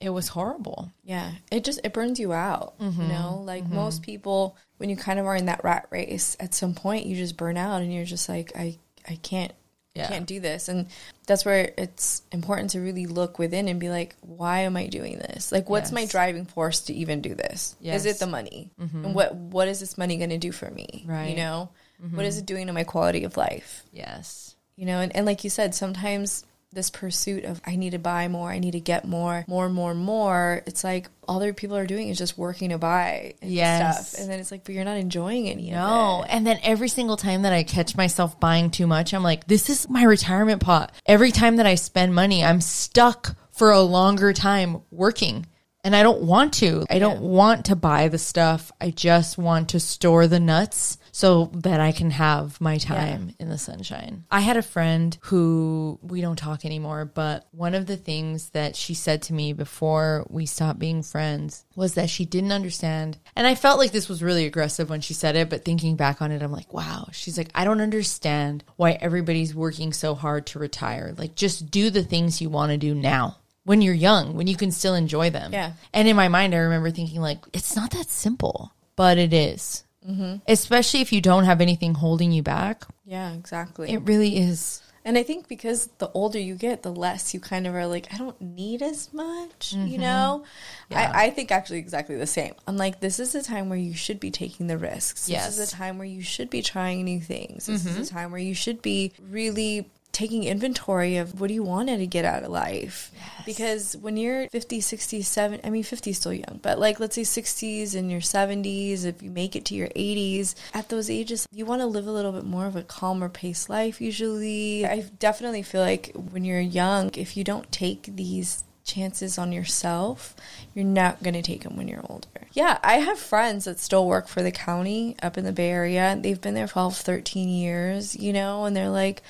it was horrible. Yeah, it just it burns you out. Mm-hmm. You know, like most people, when you kind of are in that rat race, at some point you just burn out, and you're just like, I I can't Yeah. can't do this, and that's where it's important to really look within and be like, why am I doing this? Like, what's my driving force to even do this? Is Yes. Mm-hmm. it the money? And what what is this money going to do for me? Right. Mm-hmm. You know, What is it doing to my quality of life? Yes. You know and, and like you said sometimes this pursuit of i need to buy more i need to get more more more more it's like all other people are doing is just working to buy and Yes. stuff and then it's like but you're not enjoying any No. of it And then every single time that I catch myself buying too much, I'm like, this is my retirement pot. Every time that I spend money, I'm stuck for a longer time working. And I don't want to. I don't want to buy the stuff. I just want to store the nuts so that I can have my time in the sunshine. I had a friend who we don't talk anymore, but one of the things that she said to me before we stopped being friends was that she didn't understand. And I felt like this was really aggressive when she said it, but thinking back on it, I'm like, wow. She's like, I don't understand why everybody's working so hard to retire. Like, just do the things you want to do now when you're young, when you can still enjoy them. Yeah. And in my mind, I remember thinking, like, it's not that simple, but it is. Mm-hmm. Especially if you don't have anything holding you back. yeah exactly It really is. and i think because the older you get the less you kind of are like i don't need as much you mm-hmm. know Yeah. I, I think actually exactly the same i'm like this is a time where you should be taking the risks Yes. this is a time where you should be trying new things this is a mm-hmm. time where you should be really taking inventory of what do you want to get out of life? Because when you're 50 60 70 i mean 50 is still young but like let's say 60s and your 70s if you make it to your 80s at those ages you want to live a little bit more of a calmer paced life usually. I definitely feel like when you're young if you don't take these chances on yourself, you're not going to take them when you're older. Yeah, I have friends that still work for the county up in the Bay Area. They've been there 12, 13 years, you know, and they're like,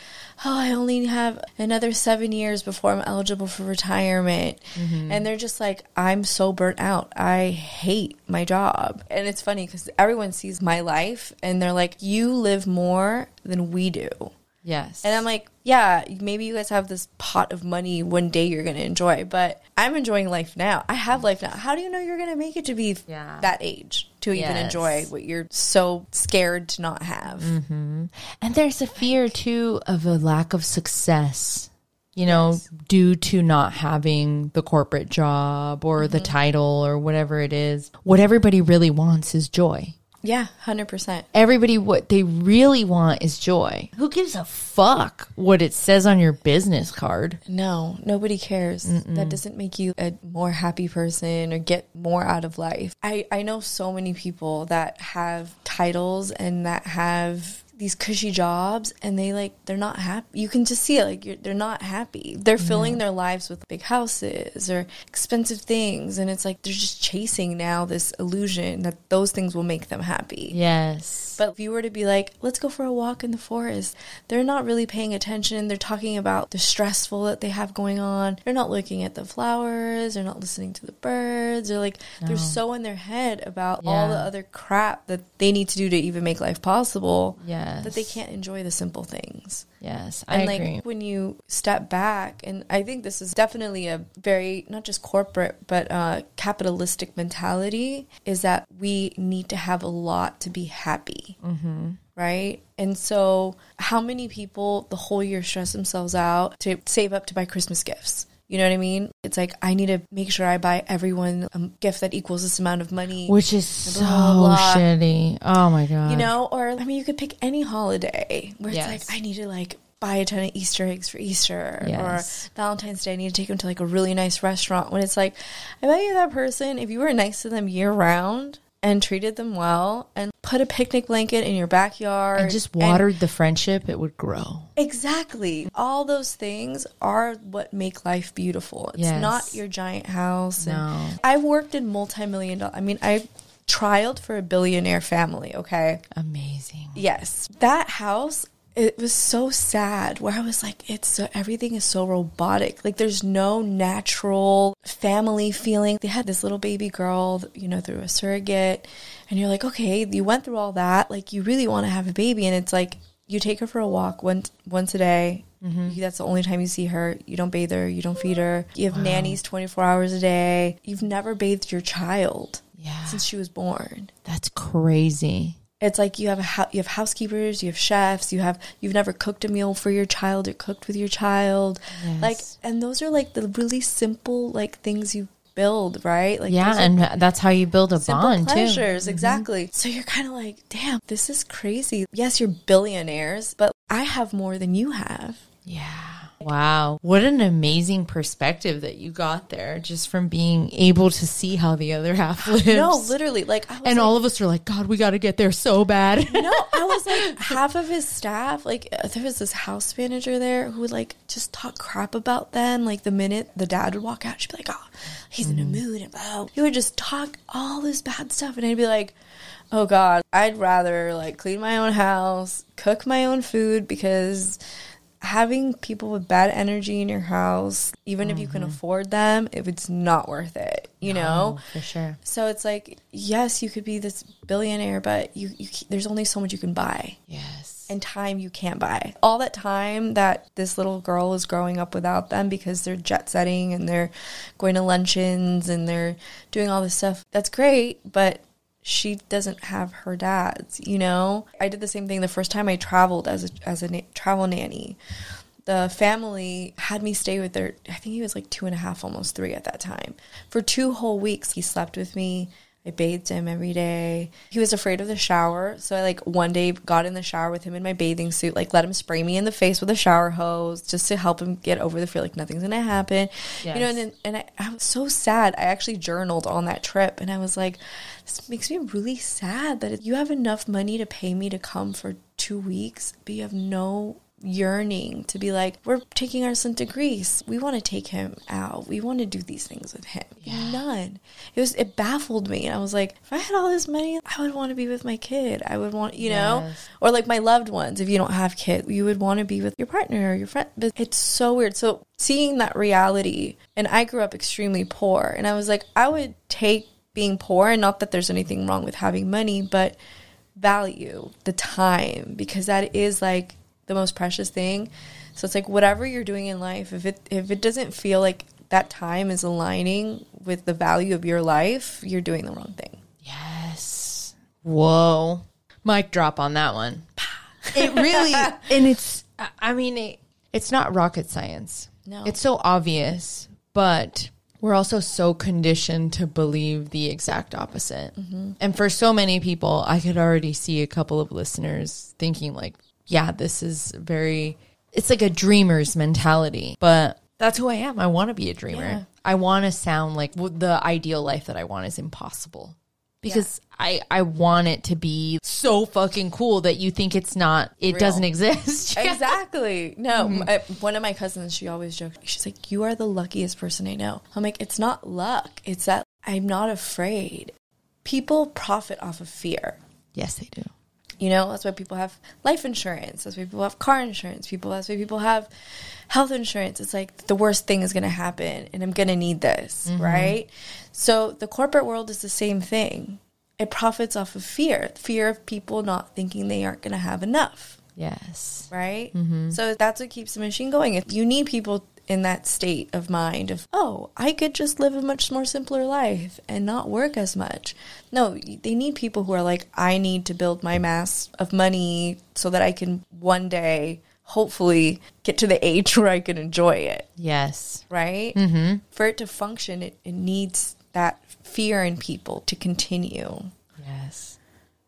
oh, I only have another seven years before I'm eligible for retirement. Mm-hmm. And they're just like, I'm so burnt out. I hate my job. And it's funny because everyone sees my life and they're like, you live more than we do. Yes. And I'm like, yeah, maybe you guys have this pot of money one day you're going to enjoy, but I'm enjoying life now. I have life now. How do you know you're going to make it to be Yeah. that age to even enjoy what you're so scared to not have? Mm-hmm. and there's a fear too of a lack of success. You know, due to not having the corporate job or the mm-hmm. title or whatever it is. What everybody really wants is joy. Yeah, 100%. Everybody, what they really want is joy. Who gives a fuck what it says on your business card? No, nobody cares. That doesn't make you a more happy person or get more out of life. I, I know so many people that have titles and that have these cushy jobs and they like they're not happy you can just see it like you're, they're not happy they're filling their lives with big houses or expensive things and it's like they're just chasing now this illusion that those things will make them happy Yes. but if you were to be like, let's go for a walk in the forest, they're not really paying attention. They're talking about the stressful that they have going on. They're not looking at the flowers. They're not listening to the birds. They're like, they're so in their head about all the other crap that they need to do to even make life possible Yes. that they can't enjoy the simple things. Yes. I And like agree. when you step back, and I think this is definitely a very not just corporate but uh, capitalistic mentality is that we need to have a lot to be happy, mm-hmm. right? And so, how many people the whole year stress themselves out to save up to buy Christmas gifts? You know what I mean? It's like I need to make sure I buy everyone a gift that equals this amount of money. Which is so blah, blah. shitty. Oh my God. you know or i mean you could pick any holiday where it's Yes. like i need to like buy a ton of easter eggs for easter Yes. or valentine's day i need to take them to like a really nice restaurant when it's like i bet you that person if you were nice to them year round and treated them well and put a picnic blanket in your backyard and just watered the friendship, it would grow. Exactly. All those things are what make life beautiful. It's Yes. not your giant house. and No. I've worked in multi-million dollar. I mean, I trialed for a billionaire family, okay? Amazing. Yes. That house it was so sad where I was like, it's so, everything is so robotic. Like there's no natural family feeling. They had this little baby girl, you know, through a surrogate. And you're like, okay, you went through all that. Like you really want to have a baby. And it's like, you take her for a walk once once a day. Mm-hmm. That's the only time you see her. You don't bathe her. You don't feed her. You have wow. nannies 24 hours a day. You've never bathed your child yeah. since she was born. That's crazy. It's like you have a you have housekeepers, you have chefs, you have you've never cooked a meal for your child or cooked with your child. Yes. Like and those are like the really simple like things you build, right? Like Yeah, and that's how you build a bond pleasures, too. exactly. Mm-hmm. So you're kind of like, "Damn, this is crazy." Yes, you're billionaires, but I have more than you have. Yeah. Wow. What an amazing perspective that you got there just from being able to see how the other half [SIGHS] lives. No, literally. Like, and like, all of us are like, God, we got to get there so bad. no, I [LAUGHS] was like, half of his staff, like, uh, there was this house manager there who would like just talk crap about them. Like, the minute the dad would walk out, she'd be like, oh, he's mm. in a mm-hmm. mood. And oh, he would just talk all this bad stuff. And I'd be like, oh God, I'd rather like clean my own house, cook my own food because having people with bad energy in your house, even mm-hmm. if you can mm-hmm. afford them, if it's not worth it, you no, know, for sure. So it's like, yes, you could be this billionaire, but you, you there's only so much you can buy. Yes, and time you can't buy. All that time that this little girl is growing up without them because they're jet setting and they're going to luncheons and they're doing all this stuff. That's great, but she doesn't have her dad's, you know? I did the same thing the first time I traveled as a, as a na- travel nanny. The family had me stay with their, I think he was like two and a half, almost three at that time. For two whole weeks, he slept with me. I bathed him every day. He was afraid of the shower. So I like one day got in the shower with him in my bathing suit, like let him spray me in the face with a shower hose just to help him get over the fear like nothing's gonna happen. Yes. You know, and then, and I, I was so sad. I actually journaled on that trip and I was like, this makes me really sad that you have enough money to pay me to come for two weeks, but you have no yearning to be like, we're taking our son to Greece. We want to take him out. We want to do these things with him. Yeah. None. It was it baffled me. And I was like, if I had all this money, I would want to be with my kid. I would want, you know, or like my loved ones. If you don't have kids, you would want to be with your partner or your friend. But it's so weird. So seeing that reality, and I grew up extremely poor, and I was like, I would take being poor, and not that there's anything wrong with having money, but value the time because that is like the most precious thing. So it's like whatever you're doing in life, if it if it doesn't feel like that time is aligning with the value of your life, you're doing the wrong thing. Yes. Whoa. Mic drop on that one. [LAUGHS] It really and it's I mean it, it's not rocket science. No. It's so obvious, but we're also so conditioned to believe the exact opposite. Mm-hmm. And for so many people, I could already see a couple of listeners thinking like, yeah, this is very, it's like a dreamer's mentality. But that's who I am. I want to be a dreamer. Yeah. I want to sound like the ideal life that I want is impossible because yeah. I I want it to be so fucking cool that you think it's not it Real. doesn't exist. [LAUGHS] exactly. No, mm-hmm. one of my cousins she always jokes. She's like, "You are the luckiest person I know." I'm like, "It's not luck. It's that I'm not afraid." People profit off of fear. Yes, they do. You know, that's why people have life insurance. That's why people have car insurance. People that's why people have health insurance. It's like the worst thing is going to happen, and I'm going to need this, mm-hmm. right? So the corporate world is the same thing. It profits off of fear, fear of people not thinking they aren't going to have enough. Yes. Right? Mm-hmm. So that's what keeps the machine going. If you need people in that state of mind of, oh, I could just live a much more simpler life and not work as much. No, they need people who are like, I need to build my mass of money so that I can one day hopefully get to the age [LAUGHS] where I can enjoy it. Yes. Right? Mm-hmm. For it to function, it, it needs that fear in people to continue. Yes.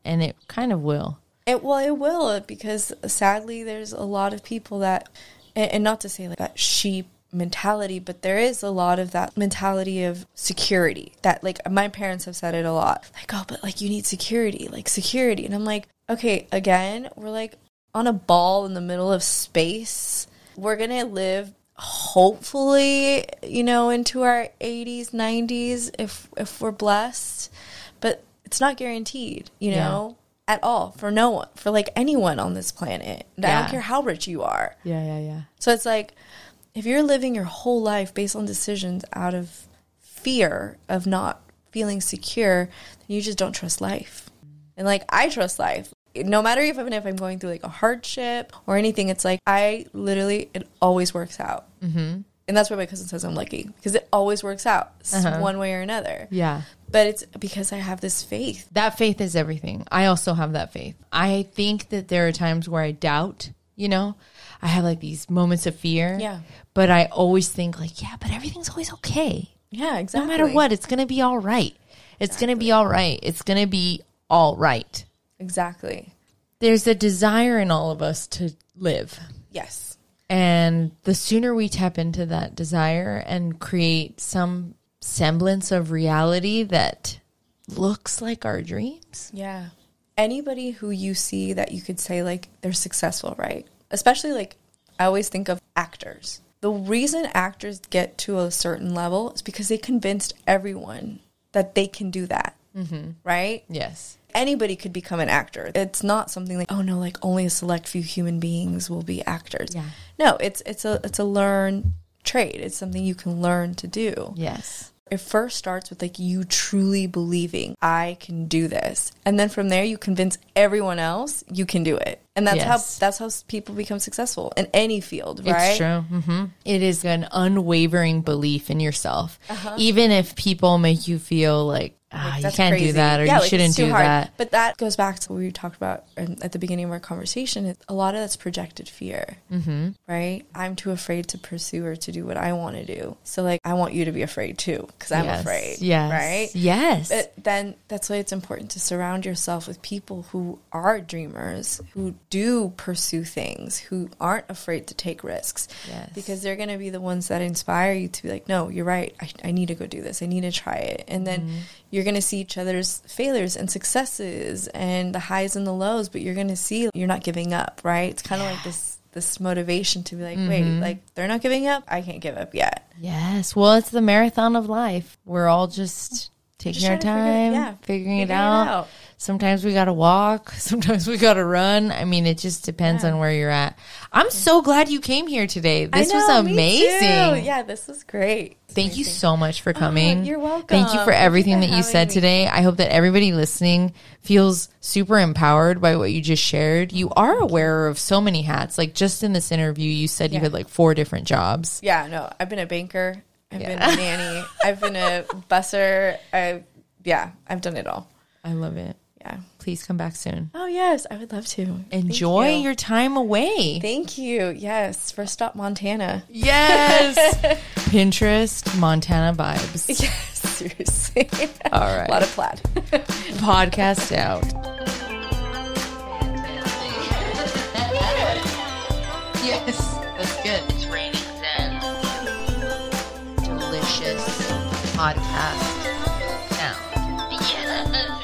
And it kind of will. It well, it will because sadly, there's a lot of people that and, and not to say like that sheep mentality, but there is a lot of that mentality of security that like my parents have said it a lot. Like, oh, but like you need security, like security. And I'm like, okay, again, we're like on a ball in the middle of space. We're going to live hopefully, you know, into our 80s, 90s if if we're blessed, but it's not guaranteed, you know. At all for no one, for like anyone on this planet. And I don't care how rich you are. Yeah, yeah, yeah. So it's like if you're living your whole life based on decisions out of fear of not feeling secure, then you just don't trust life. And like I trust life. No matter if even if I'm going through like a hardship or anything, it's like I literally it always works out. Mm-hmm. And that's why my cousin says I'm lucky because it always works out s- uh-huh. one way or another. Yeah. But it's because I have this faith. That faith is everything. I also have that faith. I think that there are times where I doubt, you know, I have like these moments of fear. Yeah. But I always think, like, yeah, but everything's always okay. Yeah, exactly. No matter what, it's going to be all right. It's going to be all right. It's going to be all right. Exactly. There's a desire in all of us to live. Yes. And the sooner we tap into that desire and create some semblance of reality that looks like our dreams. Yeah. Anybody who you see that you could say like they're successful, right? Especially like I always think of actors. The reason actors get to a certain level is because they convinced everyone that they can do that. Mm-hmm. Right? Yes. Anybody could become an actor. It's not something like, oh no, like only a select few human beings will be actors. Yeah. No, it's it's a it's a learned trait. It's something you can learn to do. Yes. It first starts with like you truly believing I can do this, and then from there you convince everyone else you can do it, and that's Yes. how that's how people become successful in any field, right? It's true. hmm It is an unwavering belief in yourself, even if people make you feel like ah, you can't do that or Yeah, you like, shouldn't do hard. that. But that goes back to what we talked about at the beginning of our conversation. A lot of that's projected fear, mm-hmm. right? I'm too afraid to pursue or to do what I want to do. So, like, I want you to be afraid too, because I'm yes. afraid, Yes. right? Yes. But then that's why it's important to surround yourself with people who are dreamers, who do pursue things, who aren't afraid to take risks. Yes. Because they're going to be the ones that inspire you to be like, no, you're right. I, I need to go do this. I need to try it. And then Mm-hmm. you're going to see each other's failures and successes and the highs and the lows, but you're going to see you're not giving up, right? It's kind of like this this motivation to be like, wait, Mm-hmm. like they're not giving up. I can't give up yet. yes. Well, it's the marathon of life. We're all just taking Just our to figure time, yeah, figuring, it, figuring it out. out. Sometimes we got to walk. [LAUGHS] Sometimes we got to run. I mean, it just depends Yeah. on where you're at. I'm so glad you came here today. This know, was amazing. Yeah, this was great. Thank you so much for oh, coming. Oh, you're welcome. Thank you for you everything that you said me. today. I hope that everybody listening feels super empowered by what you just shared. You are aware of so many hats. Like just in this interview, you said you had like four different jobs. Yeah, no, I've been a banker. I've Yeah. been a nanny. I've been a busser. I yeah, I've done it all. I love it. Yeah. Please come back soon. Oh yes, I would love to. Enjoy you. your time away. Thank you. Yes, first stop Montana. Yes. [LAUGHS] Pinterest, Montana vibes. [LAUGHS] Yes, seriously. All right. a [LAUGHS] lot of plaid. Podcast out. yes, that's good. It's raining then. Delicious podcast sound. Yeah.